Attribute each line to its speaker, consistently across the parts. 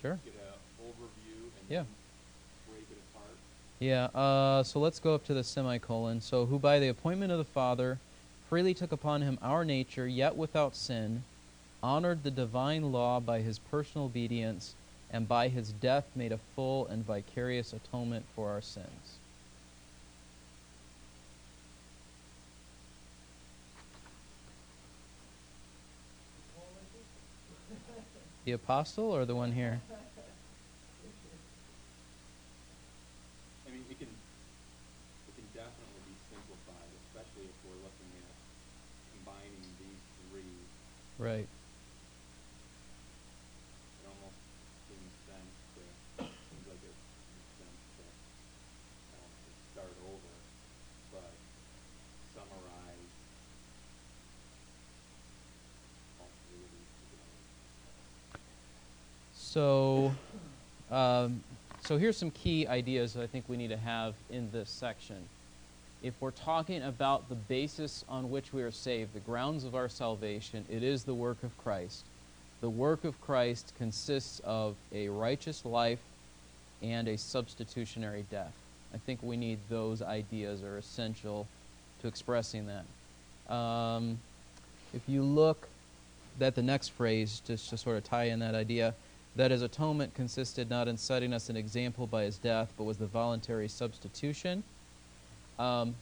Speaker 1: Sure.
Speaker 2: Get an overview and
Speaker 1: Yeah.
Speaker 2: break it apart.
Speaker 1: Yeah, uh, so let's go up to the semicolon. So, who by the appointment of the Father freely took upon him our nature, yet without sin, honored the divine law by his personal obedience, and by his death made a full and vicarious atonement for our sins. The apostle or the one here?
Speaker 2: I mean, it can, it can definitely be simplified, especially if we're looking at combining these three.
Speaker 1: Right.
Speaker 2: It almost seems sense to, seems like it makes sense to, I don't know, to start over, but summarize all three of these together.
Speaker 1: So, um, so here's some key ideas that I think we need to have in this section. If we're talking about the basis on which we are saved, the grounds of our salvation, it is the work of Christ. The work of Christ consists of a righteous life and a substitutionary death. I think we need those ideas are essential to expressing that. Um, if you look at the next phrase, just to sort of tie in that idea, that his atonement consisted not in setting us an example by his death, but was the voluntary substitution. Um,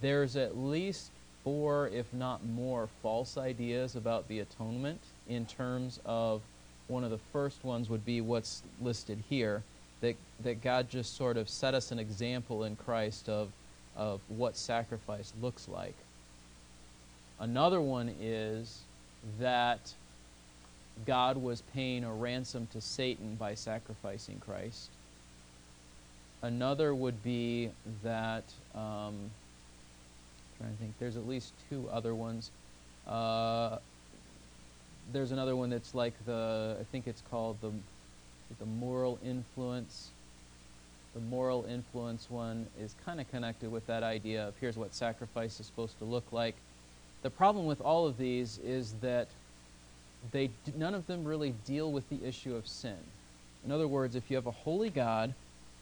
Speaker 1: there's at least four, if not more, false ideas about the atonement in terms of one of the first ones would be what's listed here that, that God just sort of set us an example in Christ of, of what sacrifice looks like. Another one is that God was paying a ransom to Satan by sacrificing Christ. Another would be that, um, trying to think, there's at least two other ones. Uh, there's another one that's like the, I think it's called the, the moral influence. The moral influence one is kind of connected with that idea of here's what sacrifice is supposed to look like. The problem with all of these is that they none of them really deal with the issue of sin. In other words, if you have a holy God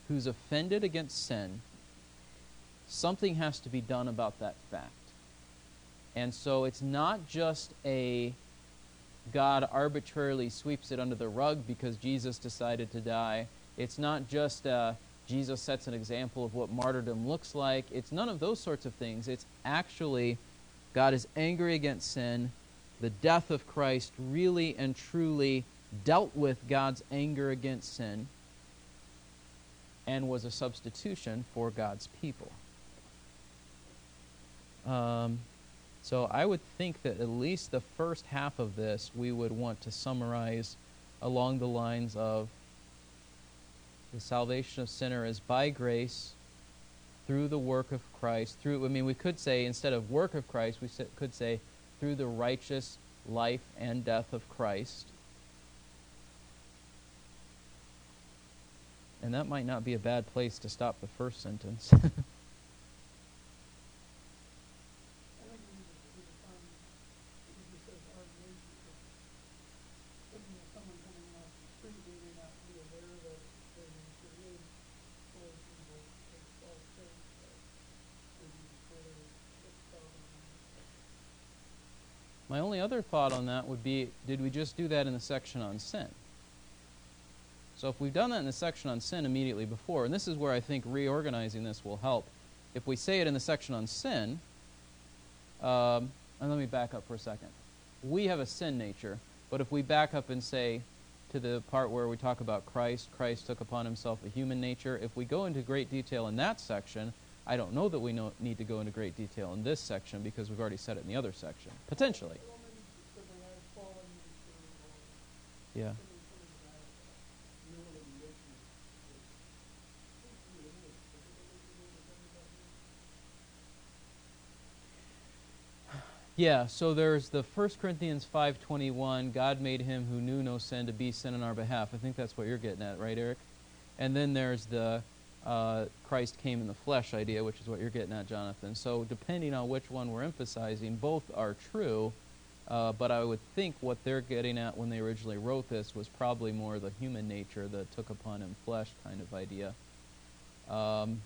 Speaker 1: who's offended against sin, something has to be done about that fact. And so it's not just a God arbitrarily sweeps it under the rug because Jesus decided to die. It's not just uh, Jesus sets an example of what martyrdom looks like. It's none of those sorts of things. It's actually God is angry against sin. The death of Christ really and truly dealt with God's anger against sin and was a substitution for God's people. Um, so I would think that at least the first half of this we would want to summarize along the lines of the salvation of sinner is by grace through the work of Christ. Through I mean we could say instead of work of Christ we could say through the righteous life and death of Christ. And that might not be a bad place to stop the first sentence.
Speaker 3: I think we need to redefine, because it says our grace, because thinking of someone coming off the street, they may not be aware that their nature is towards evil, it's all sin, so maybe further expel them.
Speaker 1: My only other thought on that would be did we just do that in the section on sin? So if we've done that in the section on sin immediately before, and this is where I think reorganizing this will help. If we say it in the section on sin, um, and let me back up for a second. We have a sin nature, but if we back up and say to the part where we talk about Christ, Christ took upon himself a human nature, if we go into great detail in that section, I don't know that we know, need to go into great detail in this section because we've already said it in the other section. Potentially. Yeah. Yeah, so there's the 1 Corinthians 5:21, God made him who knew no sin to be sin on our behalf. I think that's what you're getting at, right, Eric? And then there's the uh, Christ came in the flesh idea, which is what you're getting at, Jonathan. So depending on which one we're emphasizing, both are true, Uh, but I would think what they're getting at when they originally wrote this was probably more the human nature, the took upon him flesh kind of idea. Um,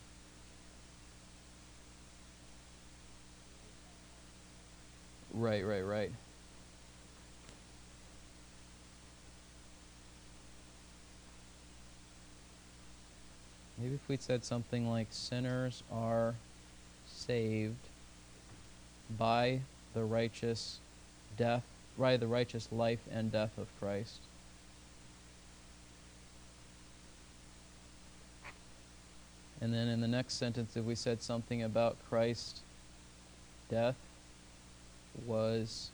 Speaker 1: right, right, right. If we'd said something like sinners are saved by the righteous death, by the righteous life and death of Christ. And then in the next sentence, if we said something about Christ's death was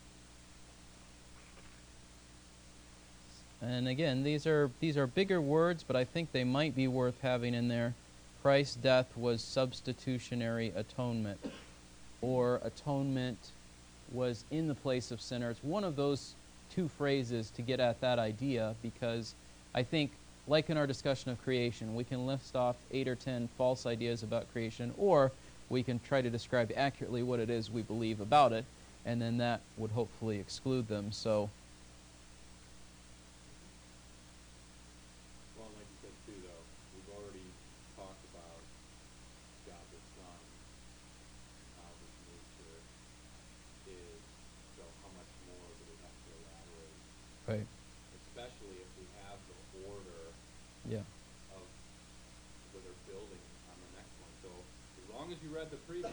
Speaker 1: and again these are these are bigger words but i think they might be worth having in there. Christ's death was substitutionary atonement or atonement was in the place of sinners. One of those two phrases to get at that idea because i think like in our discussion of creation we can list off eight or ten false ideas about creation or we can try to describe accurately what it is we believe about it and then that would hopefully exclude them. So
Speaker 2: Well, like you said too, though, we've already talked about God the Son, how his nature is, so how much more do we have to elaborate?
Speaker 1: right
Speaker 2: Especially if we have the order
Speaker 1: yeah
Speaker 2: of where they're building on the next one. So as long as you read the previous one, you'll get the references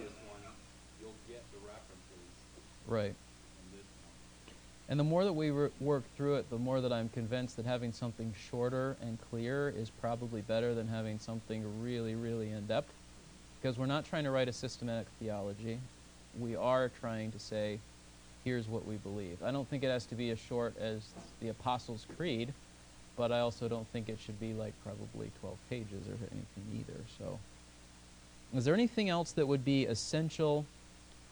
Speaker 1: right
Speaker 2: in this one.
Speaker 1: And the more that we work through it, the more that I'm convinced that having something shorter and clear is probably better than having something really, really in depth. Because we're not trying to write a systematic theology. We are trying to say, here's what we believe. I don't think it has to be as short as the Apostles' Creed, but I also don't think it should be like probably 12 pages or anything either. So, is there anything else that would be essential?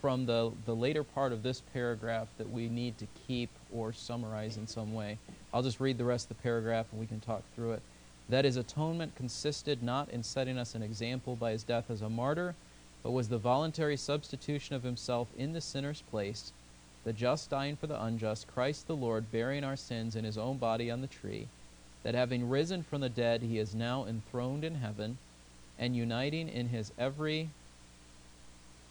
Speaker 1: from the, the later part of this paragraph that we need to keep or summarize in some way. I'll just read the rest of the paragraph and we can talk through it. That his atonement consisted not in setting us an example by his death as a martyr, but was the voluntary substitution of himself in the sinner's place, the just dying for the unjust, Christ the Lord bearing our sins in his own body on the tree, that having risen from the dead, he is now enthroned in heaven, and uniting in his every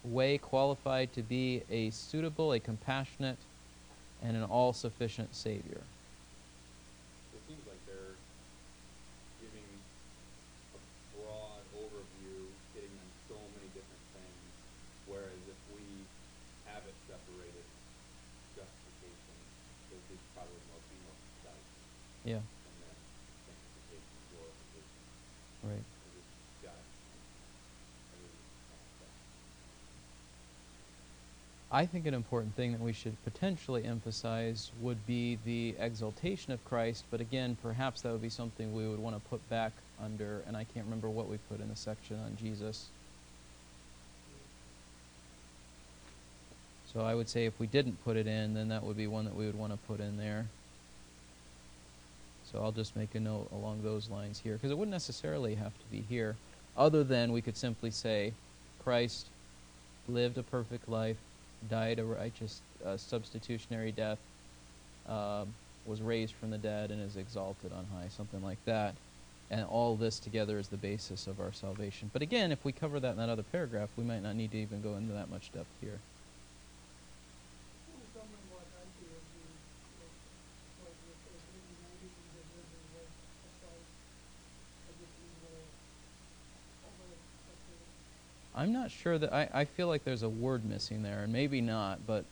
Speaker 1: way qualified to be a suitable, a compassionate, and an all sufficient Savior.
Speaker 2: It seems like they're giving a broad overview, hitting on so many different things, whereas if we have it separated, justification, it would probably more be more concise,
Speaker 1: Yeah,
Speaker 2: and then sanctification, glorification,
Speaker 1: right.
Speaker 2: because it's got every aspect.
Speaker 1: I think an important thing that we should potentially emphasize would be the exaltation of Christ, but again, perhaps that would be something we would want to put back under, and I can't remember what we put in the section on Jesus. So I would say if we didn't put it in, then that would be one that we would want to put in there. So I'll just make a note along those lines here, because it wouldn't necessarily have to be here, other than we could simply say, Christ lived a perfect life, died a righteous uh, substitutionary death, um, was raised from the dead, and is exalted on high, something like that. And all this together is the basis of our salvation. But again, if we cover that in that other paragraph, we might not need to even go into that much depth here.
Speaker 3: Well, something like I do would be, like, like if there's any ninety in the river was a site, I just leave it over, okay.
Speaker 1: I'm not sure that I, I feel like there's a word missing there, and maybe not, but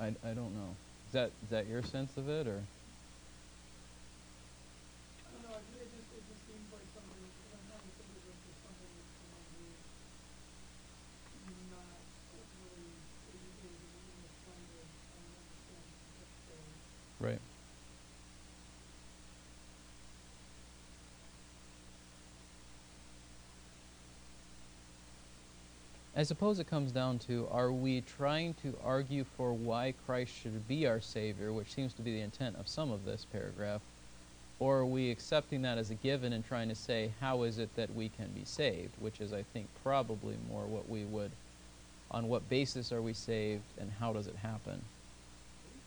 Speaker 1: I, I, don't know. Is that is that your sense of it, or
Speaker 3: I don't know, it, it just, it just seems like something, if I'm trying to think of it, just something that's gonna be not overly educated in English language, I don't understand necessarily.
Speaker 1: right? I suppose it comes down to are we trying to argue for why Christ should be our Savior, which seems to be the intent of some of this paragraph, or are we accepting that as a given and trying to say, how is it that we can be saved, which is, I think, probably more what we would, on what basis are we saved and how does it happen?
Speaker 3: Are you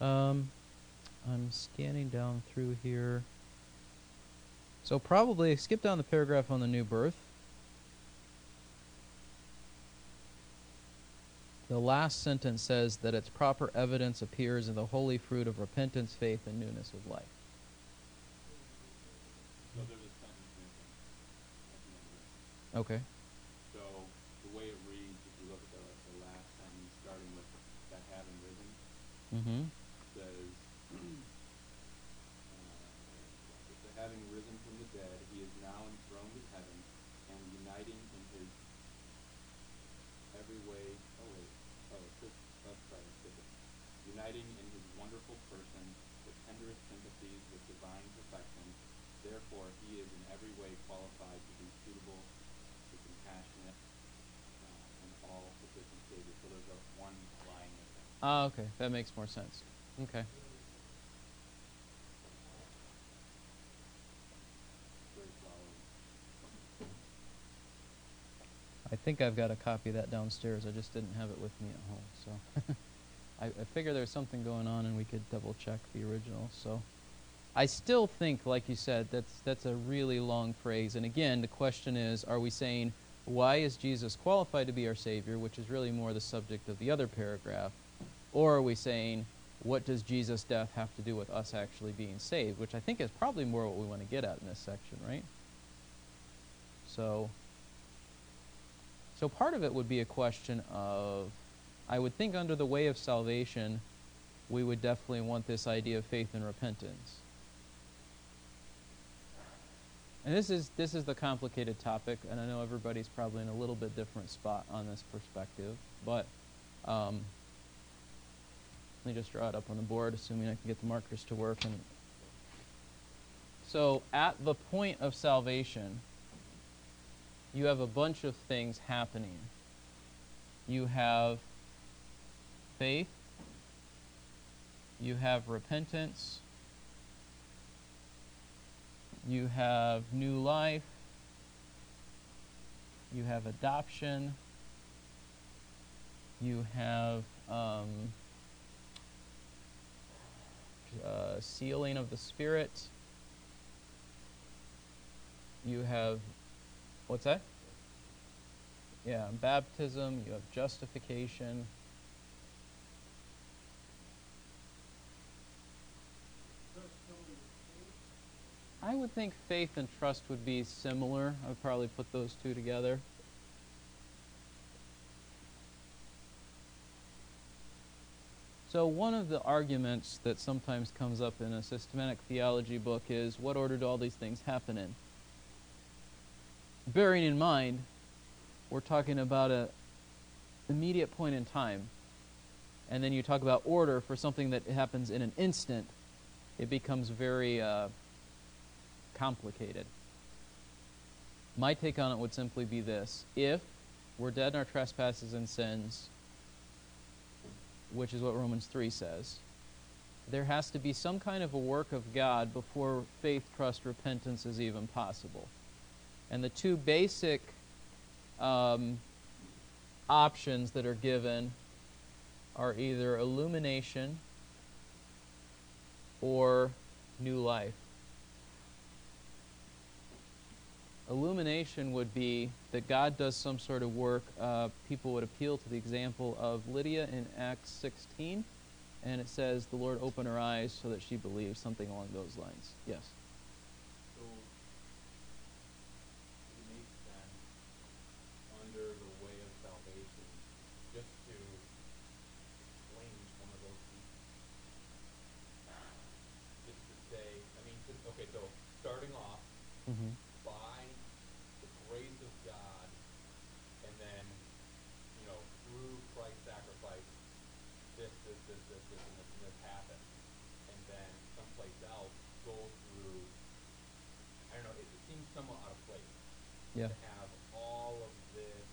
Speaker 1: Um, I'm scanning down through here. So probably skip down the paragraph on the new birth. The last sentence says that its proper evidence appears in the holy fruit of repentance, faith, and newness of life.
Speaker 2: So there's a sentence missing at the end of it.
Speaker 1: Okay.
Speaker 2: So the way it reads, if you look at the, the last sentence, starting with that having risen,
Speaker 1: Mm-hmm.
Speaker 2: says, uh, the having risen from the dead, he is now enthroned in heaven and uniting in his every way. Oh wait, oh, it says, oh, sorry, it says it. Uniting in his wonderful person the tenderest sympathies with divine perfection. Therefore, he is in every way qualified to be suitable, to compassionate, uh, and all sufficient Savior. So there's a one line missing.
Speaker 1: Ah, okay. That makes more sense. Okay. I think I've got a copy of that downstairs. I just didn't have it with me at home. So I, I figure there's something going on, and we could double check the original. So I still think, like you said, that's that's a really long phrase. And again, the question is: Are we saying why is Jesus qualified to be our Savior, which is really more the subject of the other paragraph, or are we saying what does Jesus' death have to do with us actually being saved? Which I think is probably more what we want to get at in this section, right? So. So part of it would be a question of, I would think under the way of salvation, we would definitely want this idea of faith and repentance. And this is this is the complicated topic, and I know everybody's probably in a little bit different spot on this perspective, but um, let me just draw it up on the board, assuming I can get the markers to work. And so, at the point of salvation, you have a bunch of things happening. You have faith, you have repentance, you have new life, you have adoption, you have um, uh, sealing of the Spirit, you have What's that? Yeah, baptism, you have justification. I would think faith and trust would be similar. I would probably put those two together. So, one of the arguments that sometimes comes up in a systematic theology book is what order do all these things happen in? bearing in mind we're talking about a immediate point in time and then you talk about order for something that happens in an instant it becomes very uh, complicated. My take on it would simply be this. If we're dead in our trespasses and sins which is what romans 3 says there has to be some kind of a work of god before faith trust repentance is even possible. And the two basic um, options that are given are either illumination or new life. Illumination would be that God does some sort of work. Uh, people would appeal to the example of Lydia in Acts 16, and it says, The Lord opened her eyes so that she believed, something along those lines. Yes. Under
Speaker 2: the way of salvation, just to claim one of those. Just to say, I mean, okay. So, it makes sense under the way of salvation just to explain each one of those pieces. Just to say, I mean, to, okay, so starting off
Speaker 1: Mm-hmm.
Speaker 2: by the grace of God, and then, you know, through Christ's sacrifice, this, this, this, this, this, and this, and this happened. And then someplace else, go through, I don't know, it, it seems somewhat out of place
Speaker 1: Yeah.
Speaker 2: to have all of this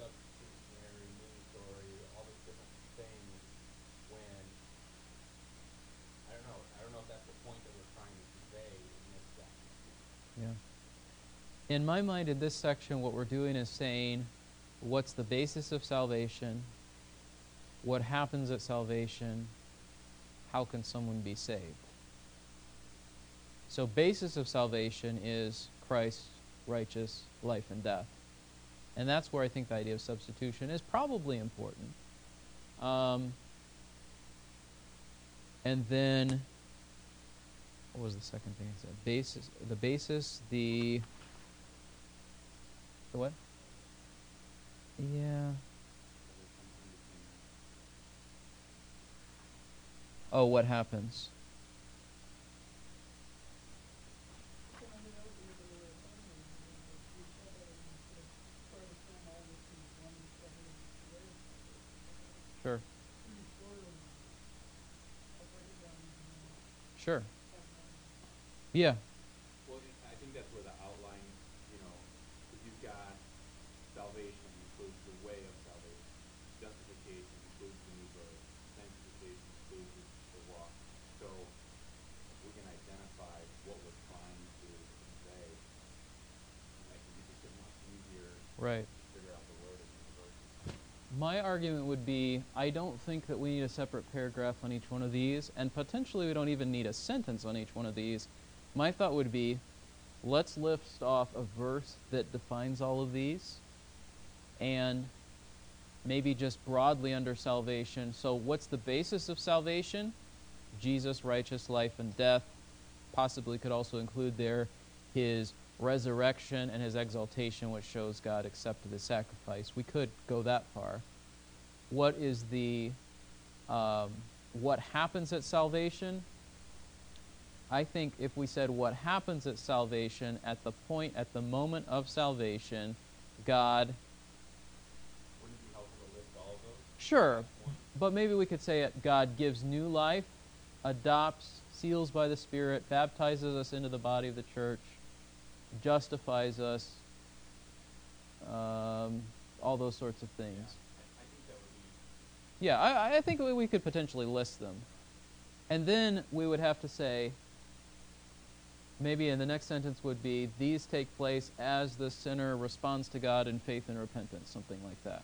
Speaker 2: substitutionary mini story, all these different things, when, I don't know, I don't know if that's the point that we're trying to convey in this section.
Speaker 1: Yeah. In my mind, in this section, what we're doing is saying what's the basis of salvation, what happens at salvation, how can someone be saved? So, basis of salvation is Christ's righteous life and death. And that's where I think the idea of substitution is probably important. Um, and then, what was the second thing I said? Basis, the basis, the, the what? Yeah. Oh, what happens?
Speaker 3: Sure. Sure. mean, that would be a better way of saying it, you know, if you said that and you said, try to sum all this into one separate way.
Speaker 1: Sure.
Speaker 3: Pretty short and I'll break it down into, you know,
Speaker 1: Sure.
Speaker 3: half an hour.
Speaker 1: Yeah.
Speaker 2: Well, it- I think that's where the outline, you know, if you've got salvation includes the way of salvation, justification includes the new birth, sanctification includes the, the walk. So if what we're trying to convey, can make it much easier
Speaker 1: Right.
Speaker 2: to figure out the wording in the verse.
Speaker 1: My argument would be I don't think that we need a separate paragraph on each one of these, and potentially we don't even need a sentence on each one of these. My thought would be let's lift off a verse that defines all of these, and maybe just broadly under salvation. So, what's the basis of salvation? Jesus' righteous life and death. Possibly could also include there his resurrection and his exaltation, which shows God accepted the sacrifice. We could go that far. What is the um, what happens at salvation? I think if we said what happens at salvation, at the point, at the moment of salvation, God
Speaker 2: Wouldn't it be helpful to list all of those?
Speaker 1: Sure, but maybe we could say it God gives new life, adopts, seals by the Spirit, baptizes us into the body of the church, justifies us, um, all those sorts of things.
Speaker 2: I, I think that would be
Speaker 1: Yeah, I, I think we we could potentially list them. And then we would have to say, maybe in the next sentence would be, these take place as the sinner responds to God in faith and repentance, something like that.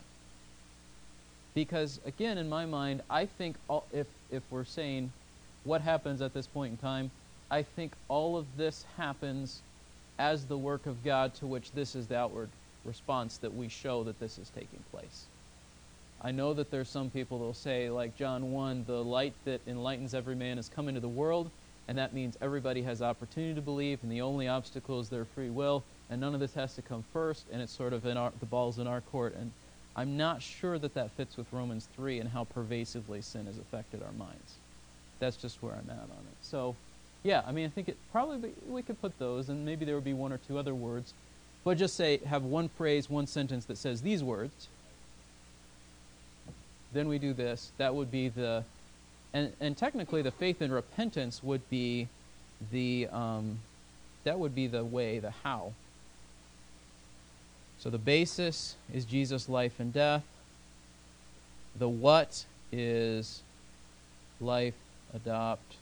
Speaker 1: Because, again, in my mind, I think all, if, if we're saying what happens at this point in time, I think all of this happens as the work of God to which this is the outward response that we show that this is taking place. I know that there's some people that will say, like John 1, the light that enlightens every man has come into the world, and that means everybody has opportunity to believe, and the only obstacle is their free will, and none of this has to come first, and it's sort of in our, the ball's in our court. And I'm not sure that that fits with Romans 3 and how pervasively sin has affected our minds. That's just where I'm at on it. So, yeah, I mean, I think it probably be, we could put those, and maybe there would be one or two other words, but just say have one phrase, one sentence that says these words. Then we do this. That would be the, and and technically the faith and repentance would be the um, that would be the way, the how. So the basis is Jesus' life and death. The what is life, adopt,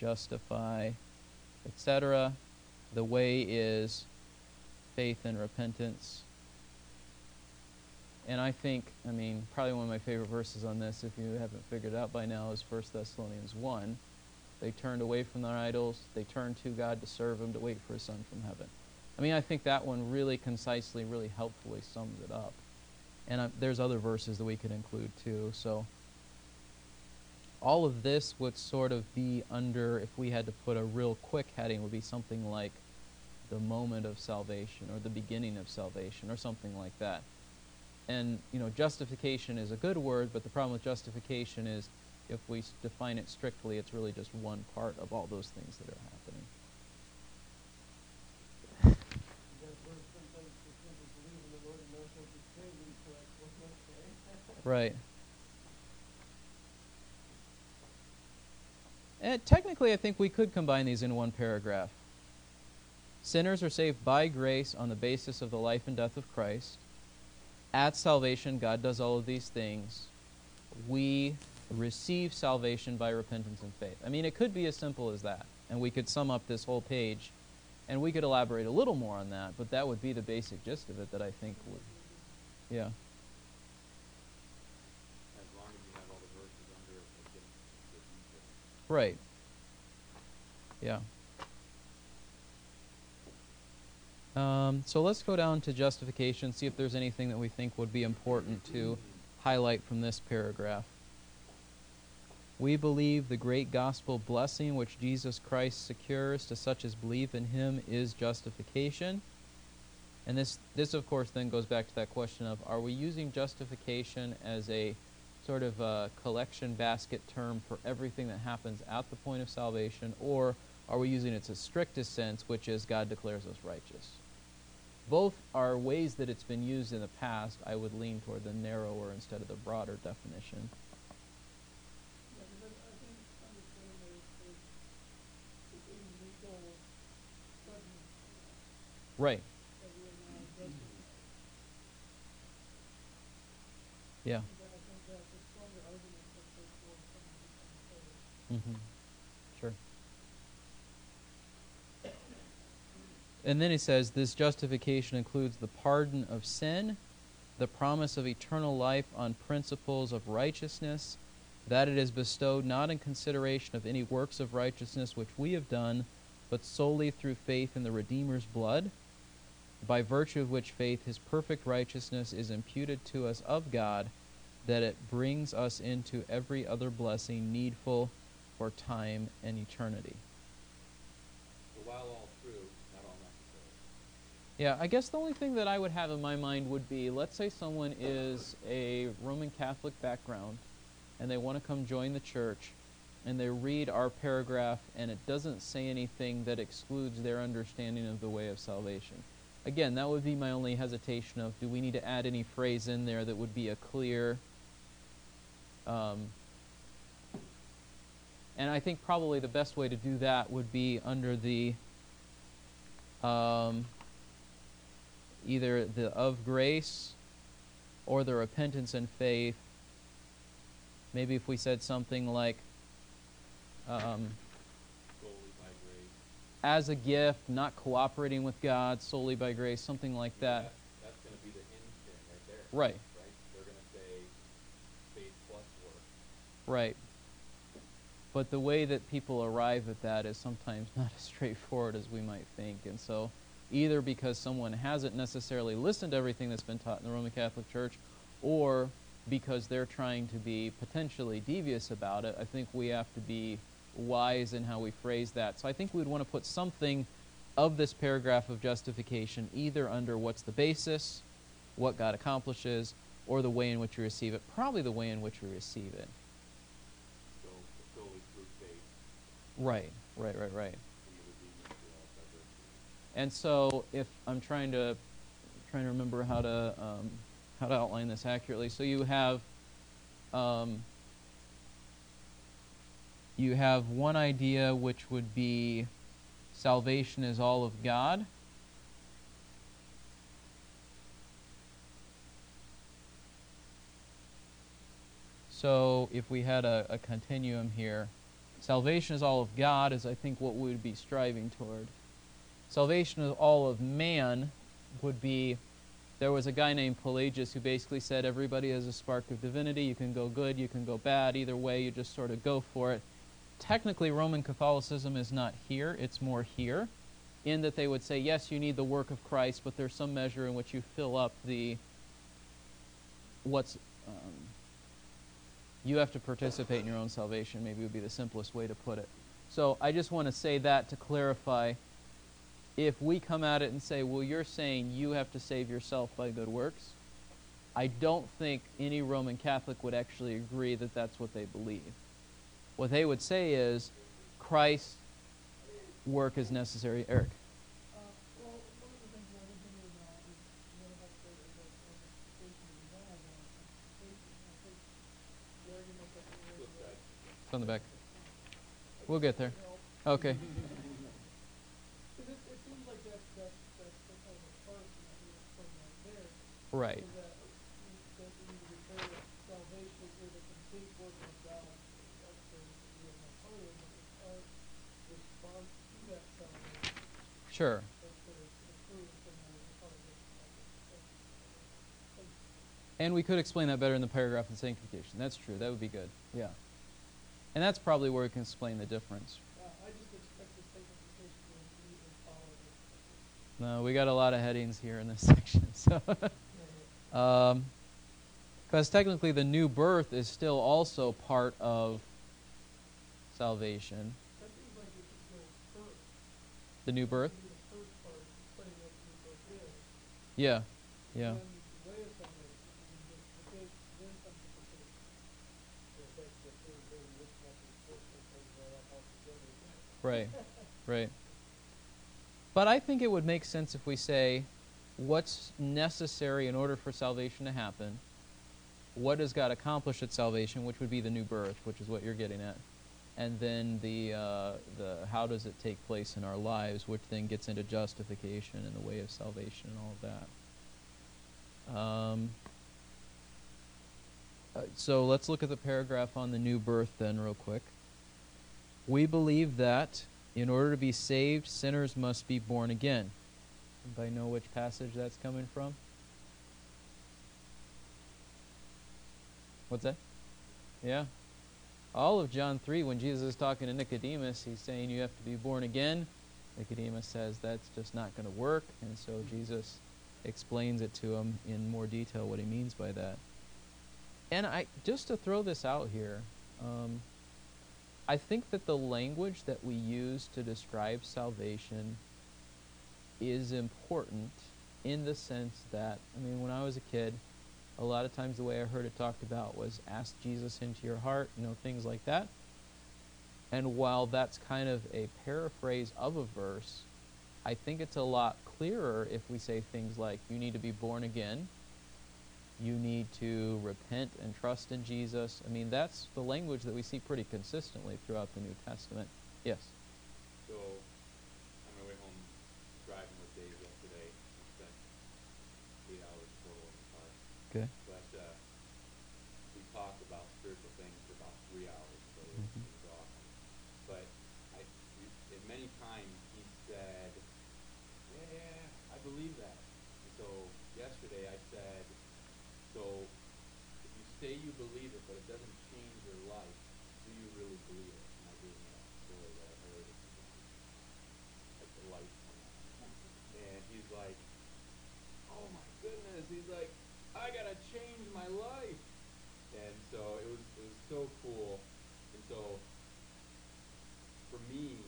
Speaker 1: justify, etc. The way is faith and repentance. And I think, I mean, probably one of my favorite verses on this, if you haven't figured it out by now, is 1 Thessalonians 1. They turned away from their idols. They turned to God to serve Him, to wait for His Son from heaven. I mean, I think that one really concisely, really helpfully sums it up. And there's other verses that we could include too. So all of this would sort of be under, if we had to put a real quick heading, would be something like the moment of salvation or the beginning of salvation or something like that. And, you know, justification is a good word, but the problem with justification is if we define it strictly, it's really just one part of all those things that are happening.
Speaker 3: That word sometimes just simply believe in the Lord and thou shalt be saved, and it's like, well, okay.
Speaker 1: Right. And technically, I think we could combine these in one paragraph. Sinners are saved by grace on the basis of the life and death of Christ. At salvation, God does all of these things. We receive salvation by repentance and faith. I mean, it could be as simple as that. And we could sum up this whole page and we could elaborate a little more on that, but that would be the basic gist of it that I think would. Yeah.
Speaker 2: As long
Speaker 1: Right. Yeah. Um, so let's go down to justification, see if there's anything that we think would be important to highlight from this paragraph. We believe the great gospel blessing which Jesus Christ secures to such as believe in him is justification. And this, this of course, then goes back to that question of are we using justification as a sort of a collection basket term for everything that happens at the point of salvation, or are we using its strictest sense, which is God declares us righteous? Both are ways that it's been used in the past. I would lean toward the narrower instead of the broader definition.
Speaker 3: Right. Yeah, I, I think understand there's, there's, it's a legal judgment
Speaker 1: Right.
Speaker 3: that we are now addressing.
Speaker 1: Yeah.
Speaker 3: That I think that's a stronger argument to put forward someone who's
Speaker 1: Mm-hmm. Sure. And then he says this justification includes the pardon of sin, the promise of eternal life on principles of righteousness, that it is bestowed not in consideration of any works of righteousness which we have done, but solely through faith in the Redeemer's blood, by virtue of which faith his perfect righteousness is imputed to us of God, that it brings us into every other blessing needful for time and eternity.
Speaker 2: So while all true, not all necessary.
Speaker 1: Yeah, I guess the only thing that I would have in my mind would be let's say someone is a Roman Catholic background and they want to come join the church and they read our paragraph and it doesn't say anything that excludes their understanding of the way of salvation. Again, that would be my only hesitation of do we need to add any phrase in there that would be a clear um, and I think probably the best way to do that would be under the um, either the of grace or the repentance and faith. Maybe if we said something like, um,
Speaker 2: Solely by grace.
Speaker 1: as a gift, not cooperating with God solely by grace, something like that.
Speaker 2: That's, that's gonna be the end thing right there.
Speaker 1: Right.
Speaker 2: Right? They're gonna say faith plus work.
Speaker 1: Right. But the way that people arrive at that is sometimes not as straightforward as we might think. And so, either because someone hasn't necessarily listened to everything that's been taught in the Roman Catholic Church, or because they're trying to be potentially devious about it, I think we have to be wise in how we phrase that. So, I think we would want to put something of this paragraph of justification either under what's the basis, what God accomplishes, or the way in which we receive it. Probably the way in which we receive it.
Speaker 2: So solely through faith
Speaker 1: Right, right, right, right. And so, if I'm trying to trying to remember how to um, how to outline this accurately, so you have um, you have one idea which would be salvation is all of God. So, if we had a, a continuum here, salvation is all of God is I think what we would be striving toward. Salvation of all of man would be there was a guy named Pelagius who basically said everybody has a spark of divinity. You can go good, you can go bad. Either way, you just sort of go for it. Technically, Roman Catholicism is not here, it's more here, in that they would say, yes, you need the work of Christ, but there's some measure in which you fill up the what's. Um, you have to participate in your own salvation, maybe would be the simplest way to put it. So I just want to say that to clarify if we come at it and say, well, you're saying you have to save yourself by good works, I don't think any Roman Catholic would actually agree that that's what they believe. What they would say is Christ's work is necessary. Eric.
Speaker 3: Uh, well, one of the things we're thinking about is what about the, the, the justification involved in justification? I think the argument that we
Speaker 2: Flip
Speaker 3: were.
Speaker 2: side.
Speaker 1: It's on the back. We'll get there. Okay.
Speaker 3: Because it, it seems like that's, that's, that's the kind of the first, and I think it's putting right there.
Speaker 1: Right.
Speaker 3: Is that, we- that we need to declare that salvation is a complete work of God. That's the, we have no part of it, but it's our response to that salvation.
Speaker 1: Sure.
Speaker 3: The, the and the of.
Speaker 1: We could explain that better in the paragraph on sanctification. That's true. That would be good. Yeah. And that's probably where we can explain the difference. No, we got a lot of headings here in this section. So, um,
Speaker 3: Yeah,
Speaker 1: because technically the new birth is still also part of salvation. The new birth?
Speaker 3: Yeah, the first part, explain what new birth is.
Speaker 1: Yeah, yeah.
Speaker 3: Then the way of salvation, and then the big, then sanctification.
Speaker 1: Right, right. But I think it would make sense if we say what's necessary in order for salvation to happen, what does God accomplish at salvation, which would be the new birth, which is what you're getting at, and then the uh, the how does it take place in our lives, which then gets into justification and the way of salvation and all of that. Um, uh, so let's look at the paragraph on the new birth then, real quick. We believe that in order to be saved, sinners must be born again. Anybody know which passage that's coming from? What's that? Yeah. All of John 3, when Jesus is talking to Nicodemus, he's saying you have to be born again. Nicodemus says that's just not going to work, and so Jesus explains it to him in more detail what he means by that. And I just to throw this out here, um, I think that the language that we use to describe salvation is important in the sense that, I mean, when I was a kid, a lot of times the way I heard it talked about was ask Jesus into your heart, you know, things like that. And while that's kind of a paraphrase of a verse, I think it's a lot clearer if we say things like, you need to be born again, you need to repent and trust in Jesus. I mean, that's the language that we see pretty consistently throughout the New Testament. Yes.
Speaker 2: So, on my way home, driving with Dave yesterday, we spent eight hours total in the car.
Speaker 1: Okay.
Speaker 2: But uh, we talked about spiritual things for about three hours, so it was,
Speaker 1: Mhm.
Speaker 2: it was awesome. But I, we, and many times he said, "Yeah, yeah, I believe that." And so yesterday I said, "So if you say you believe it, but it doesn't change your life, do you really believe it?" And I gave him a story that I heard. Like the light went on. And he's like, oh my goodness. He's like, I gotta change my life. And so it was it was so cool. And so for me,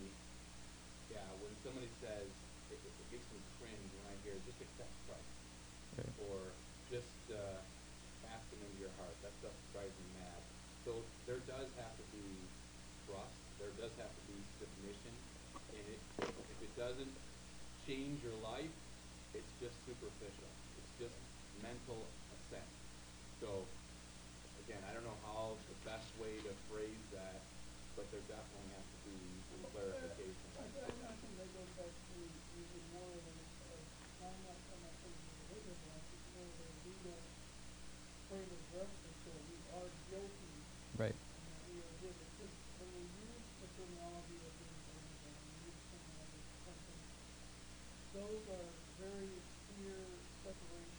Speaker 2: yeah, when somebody says it, it, it gives me cringe when I hear just accept Christ
Speaker 1: Right.
Speaker 2: or just uh, ask him into your heart. That stuff drives me mad. So there does have to be trust. There does have to be submission. And it, if it doesn't change your life, it's just superficial. It's just mental assent. So again, I don't know how the best way to phrase that, but there definitely has to be some clarification.
Speaker 3: I, I, I think that goes back to using more of an, uh, not, I'm not a legal one, it's more of a legal frame of reference, so we are guilty
Speaker 1: Right.
Speaker 3: and that we are guilty. Just when we use the terminology of being born when we use terminology of something, those are very clear separations of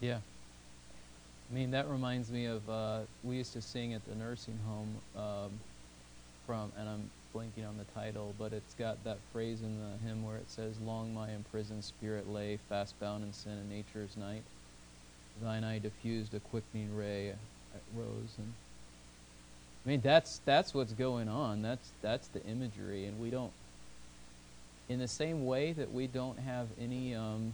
Speaker 1: Yeah. I mean, that reminds me of uh, we used to sing at the nursing home um, from, and I'm blanking on the title, but it's got that phrase in the hymn where it says, "Long my imprisoned spirit lay, fast bound in sin and nature's night. Thine eye diffused a quickening ray at rose." And I mean, that's that's what's going on. That's that's the imagery, and we don't. In the same way that we don't have any. Um,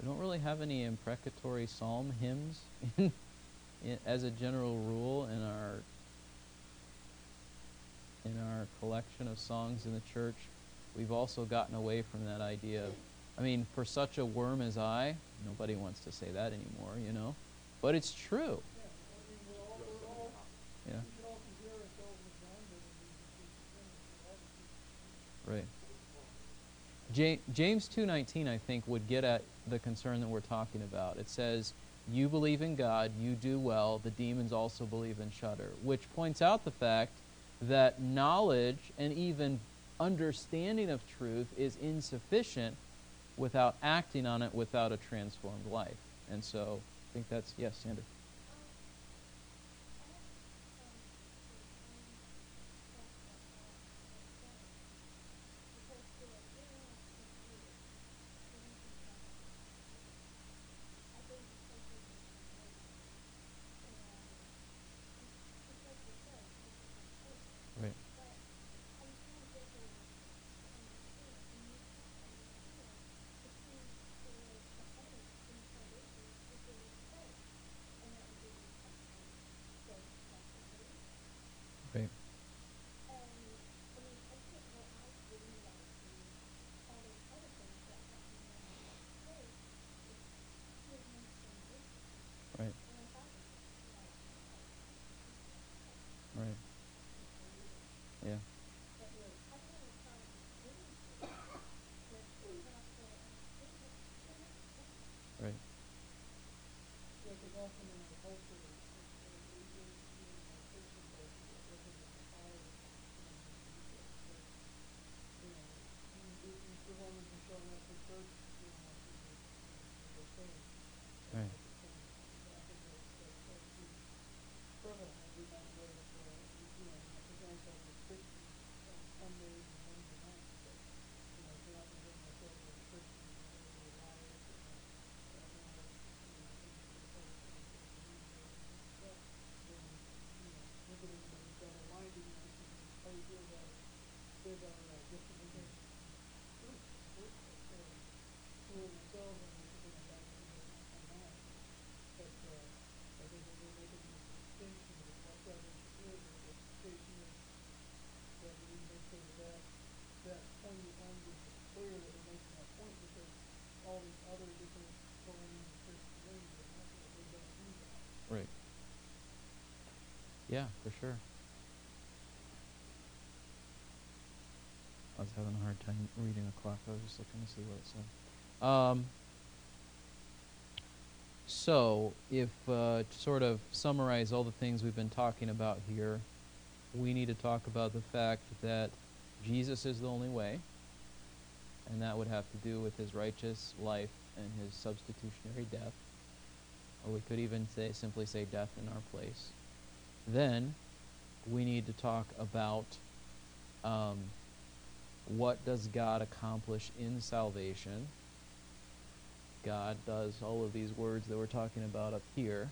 Speaker 1: we don't really have any imprecatory psalm hymns in, in, as a general rule in our in our collection of songs in the church. We've also gotten away from that idea of, I mean, for such a worm as I, nobody wants to say that anymore, you know. but it's true.
Speaker 3: Yeah,
Speaker 1: Right. Ja- James 2:19 I think would get at the concern that we're talking about. It says, "You believe in God, you do well, the demons also believe and shudder," which points out the fact that knowledge and even understanding of truth is insufficient without acting on it without a transformed life. And so, I think that's yes, Sandra. Yeah,
Speaker 3: for sure.
Speaker 1: I was having a hard time reading the clock. I was just looking to see what it said. Um, so, if uh, to sort of summarize all the things we've been talking about here, we need to talk about the fact that Jesus is the only way, and that would have to do with his righteous life and his substitutionary death or we could even say simply say death in our place. Then we need to talk about um, what does God accomplish in salvation. God does all of these words that we're talking about up here.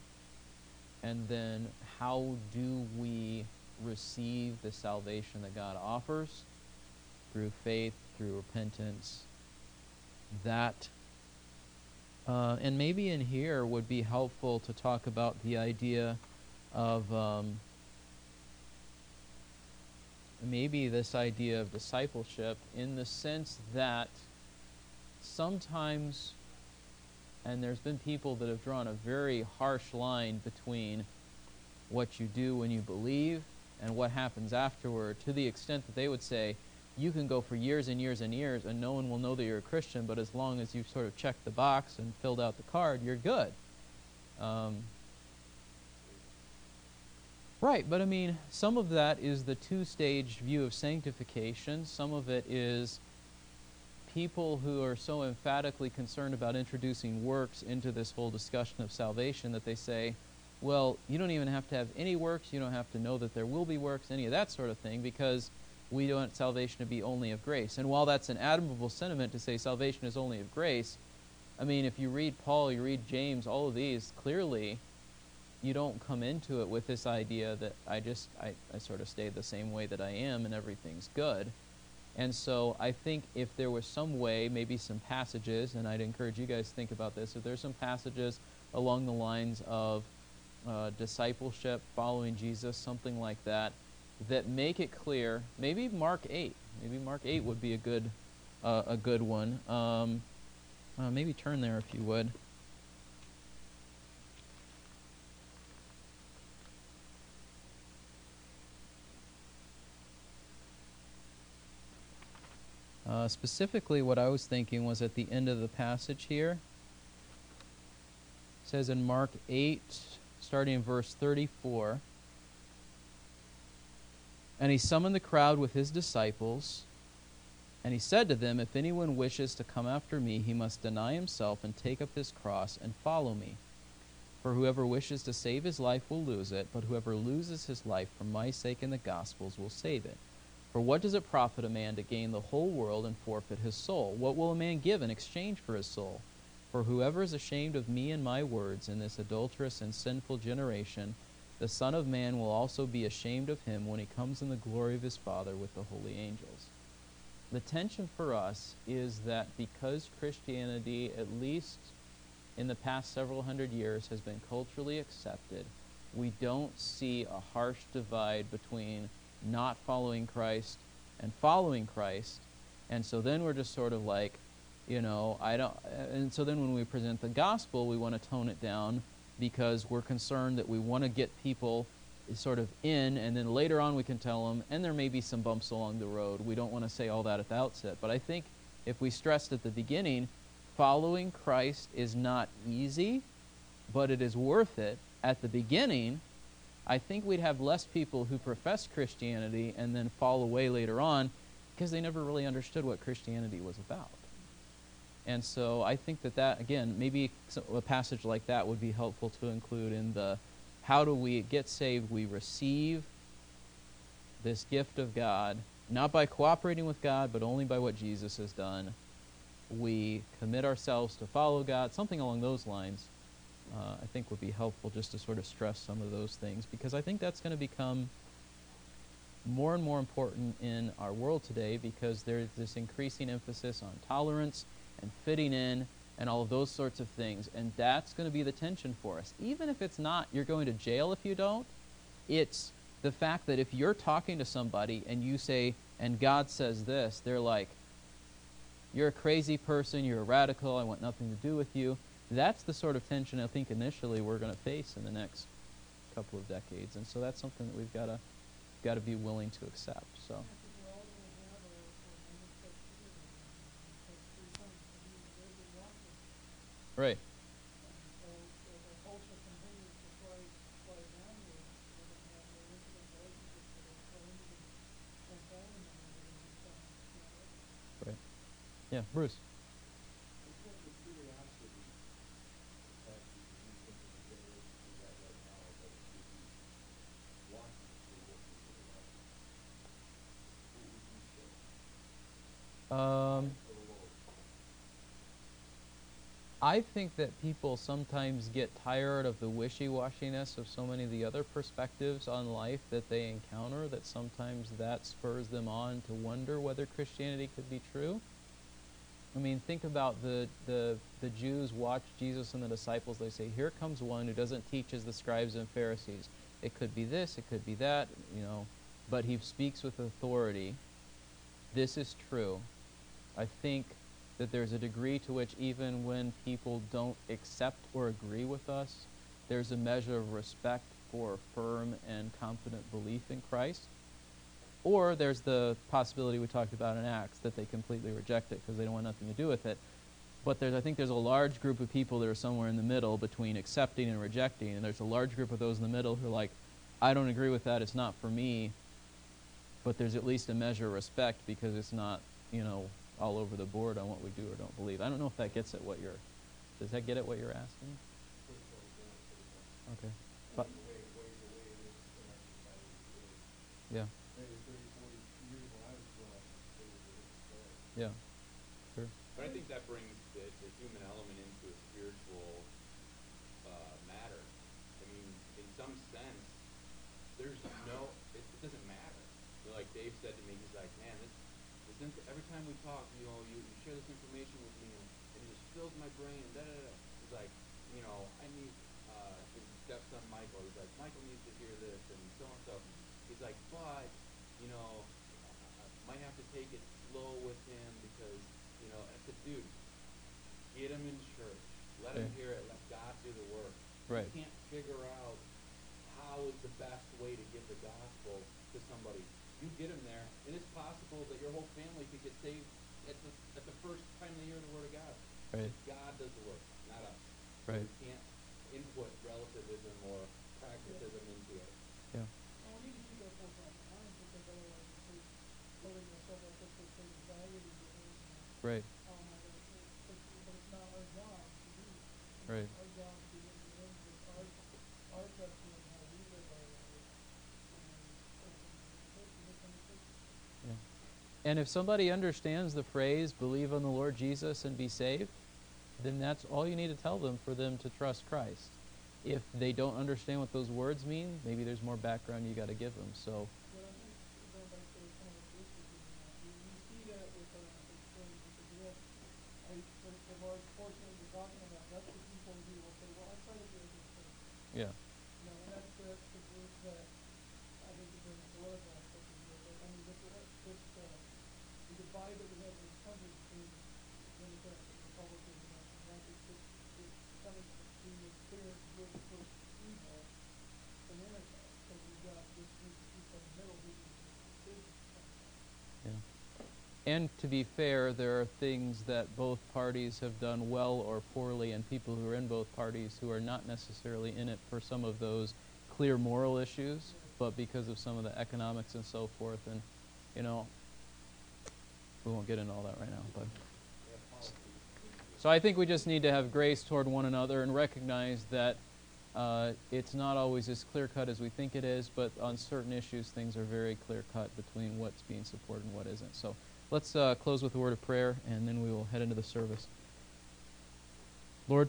Speaker 1: And then how do we receive the salvation that God offers? Through faith, through repentance. That uh, and maybe in here would be helpful to talk about the idea of um, maybe this idea of discipleship in the sense that sometimes, and there's been people that have drawn a very harsh line between what you do when you believe and what happens afterward, to the extent that they would say, you can go for years and years and years and no one will know that you're a Christian, but as long as you've sort of checked the box and filled out the card, you're good. Um, right, but I mean, some of that is the two stage view of sanctification, some of it is people who are so emphatically concerned about introducing works into this whole discussion of salvation that they say, well, you don't even have to have any works, you don't have to know that there will be works, any of that sort of thing, because we don't want salvation to be only of grace. And while that's an admirable sentiment to say salvation is only of grace, I mean, if you read Paul, you read James, all of these, clearly you don't come into it with this idea that I just, I, I sort of stay the same way that I am and everything's good. And so I think if there was some way, maybe some passages, and I'd encourage you guys to think about this, if there's some passages along the lines of uh, discipleship, following Jesus, something like that, that make it clear. Maybe Mark 8. Maybe Mark 8 would be a good, uh, a good one. Um, uh, maybe turn there if you would. Uh, specifically, what I was thinking was at the end of the passage here. It says in Mark 8, starting in verse 34. And he summoned the crowd with his disciples, and he said to them, If anyone wishes to come after me, he must deny himself and take up his cross and follow me. For whoever wishes to save his life will lose it, but whoever loses his life for my sake and the gospel's will save it. For what does it profit a man to gain the whole world and forfeit his soul? What will a man give in exchange for his soul? For whoever is ashamed of me and my words in this adulterous and sinful generation, the Son of Man will also be ashamed of him when he comes in the glory of his Father with the holy angels. The tension for us is that because Christianity, at least in the past several hundred years, has been culturally accepted, we don't see a harsh divide between not following Christ and following Christ. And so then we're just sort of like, you know, I don't. And so then when we present the gospel, we want to tone it down because we're concerned that we want to get people sort of in, and then later on we can tell them, and there may be some bumps along the road. We don't want to say all that at the outset. But I think if we stressed at the beginning, following Christ is not easy, but it is worth it. At the beginning, I think we'd have less people who profess Christianity and then fall away later on because they never really understood what Christianity was about. And so I think that that, again, maybe a passage like that would be helpful to include in the how do we get saved? We receive this gift of God, not by cooperating with God, but only by what Jesus has done. We commit ourselves to follow God, something along those lines. Uh, I think would be helpful just to sort of stress some of those things because I think that's going to become more and more important in our world today because there's this increasing emphasis on tolerance and fitting in and all of those sorts of things. And that's going to be the tension for us. Even if it's not, you're going to jail if you don't, it's the fact that if you're talking to somebody and you say, and God says this, they're like, you're a crazy person, you're a radical, I want nothing to do with you. That's the sort of tension I think initially we're going to face in the next couple of decades. And so that's something that we've got to got to be willing to accept. So. Right. Right. Yeah, Bruce. I think that people sometimes get tired of the wishy-washiness of so many of the other perspectives on life that they encounter that sometimes that spurs them on to wonder whether Christianity could be true. I mean, think about the, the, the Jews watch Jesus and the disciples. They say, here comes one who doesn't teach as the scribes and Pharisees. It could be this, it could be that, you know, but he speaks with authority. This is true. I think that there's a degree to which even when people don't accept or agree with us, there's a measure of respect for firm and confident belief in Christ. Or there's the possibility we talked about in Acts that they completely reject it because they don't want nothing to do with it. But there's, I think there's a large group of people that are somewhere in the middle between accepting and rejecting, and there's a large group of those in the middle who are like, I don't agree with that, it's not for me, but there's at least a measure of respect because it's not, you know, all over the board on what we do or don't believe. I don't know if that gets at what you're. Does that get at what you're asking? Okay. But, yeah. Yeah. Sure.
Speaker 2: But I think that brings the, the human element into a spiritual uh, matter. I mean, in some sense, there's no, it, it doesn't matter. So like Dave said to me, he's like, man, this, this inf- every time we talk, you know, you, you share this information with me, and, and it just fills my brain, and da da da. He's like, you know, I need, uh, his stepson Michael, he's like, Michael needs to hear this, and so and so. He's like, but, you know, I, might have to take it slow with him because, you know, I said, dude, get him in church. Let him hear it. Let God do the work.
Speaker 1: Right.
Speaker 2: You can't figure out how is the best way to give the gospel to somebody. You get him there, and it's possible that your whole family could get saved at the, at the first time they hear the word of God.
Speaker 1: Right.
Speaker 2: God does the work, not us.
Speaker 1: Right.
Speaker 2: We can't input relativism or pragmatism into it.
Speaker 1: Yeah.
Speaker 3: And we need to keep our forefront in mind because otherwise we keep loading ourselves up with this anxiety
Speaker 1: Right.
Speaker 3: oh my God, it's, it's, but it's not our job to do.
Speaker 1: Right.
Speaker 3: Our job is to get in with our, our testimony, how we live our lives. And, and, and, and,
Speaker 1: Yeah. And if somebody understands the phrase "believe on the Lord Jesus and be saved," then that's all you need to tell them for them to trust Christ. If they don't understand what those words mean, maybe there's more background you got to give them. So,
Speaker 3: But I think going back to kind of what Bruce was getting at, we, we see that with our experience because we have, I, the, the large portion that you're talking about, that's the people who will say, well, I try to do a good thing.
Speaker 1: yeah,
Speaker 3: You know, and that's the, the group that I think is very political aspect of it. But, I mean, this, this, uh, the divide that we have in this country between Democrats and Republicans, and I think it's just, it's coming to be a clear good versus evil in America. So we've got this group of people in the middle who can make decisions.
Speaker 1: yeah. And to be fair, there are things that both parties have done well or poorly, and people who are in both parties who are not necessarily in it for some of those clear moral issues, but because of some of the economics and so forth. And, you know, we won't get into all that right now, but. So I think we just need to have grace toward one another and recognize that uh, it's not always as clear cut as we think it is, but on certain issues, things are very clear cut between what's being supported and what isn't. So let's uh, close with a word of prayer, and then we will head into the service. Lord,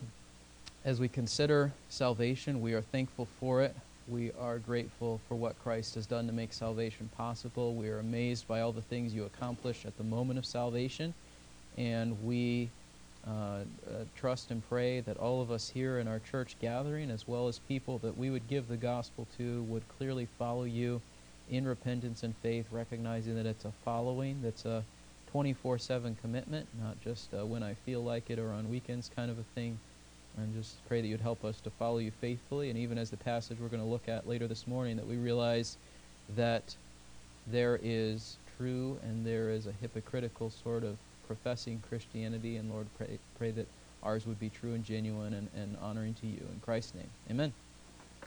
Speaker 1: as we consider salvation, we are thankful for it. We are grateful for what Christ has done to make salvation possible. We are amazed by all the things you accomplish at the moment of salvation. And we uh, uh, trust and pray that all of us here in our church gathering, as well as people that we would give the gospel to, would clearly follow you in repentance and faith, recognizing that it's a following that's a 24 7 commitment, not just uh, when I feel like it or on weekends kind of a thing. And just pray that you'd help us to follow you faithfully. And even as the passage we're going to look at later this morning, that we realize that there is true and there is a hypocritical sort of professing Christianity. And Lord, pray, pray that ours would be true and genuine and, and honoring to you. In Christ's name, amen.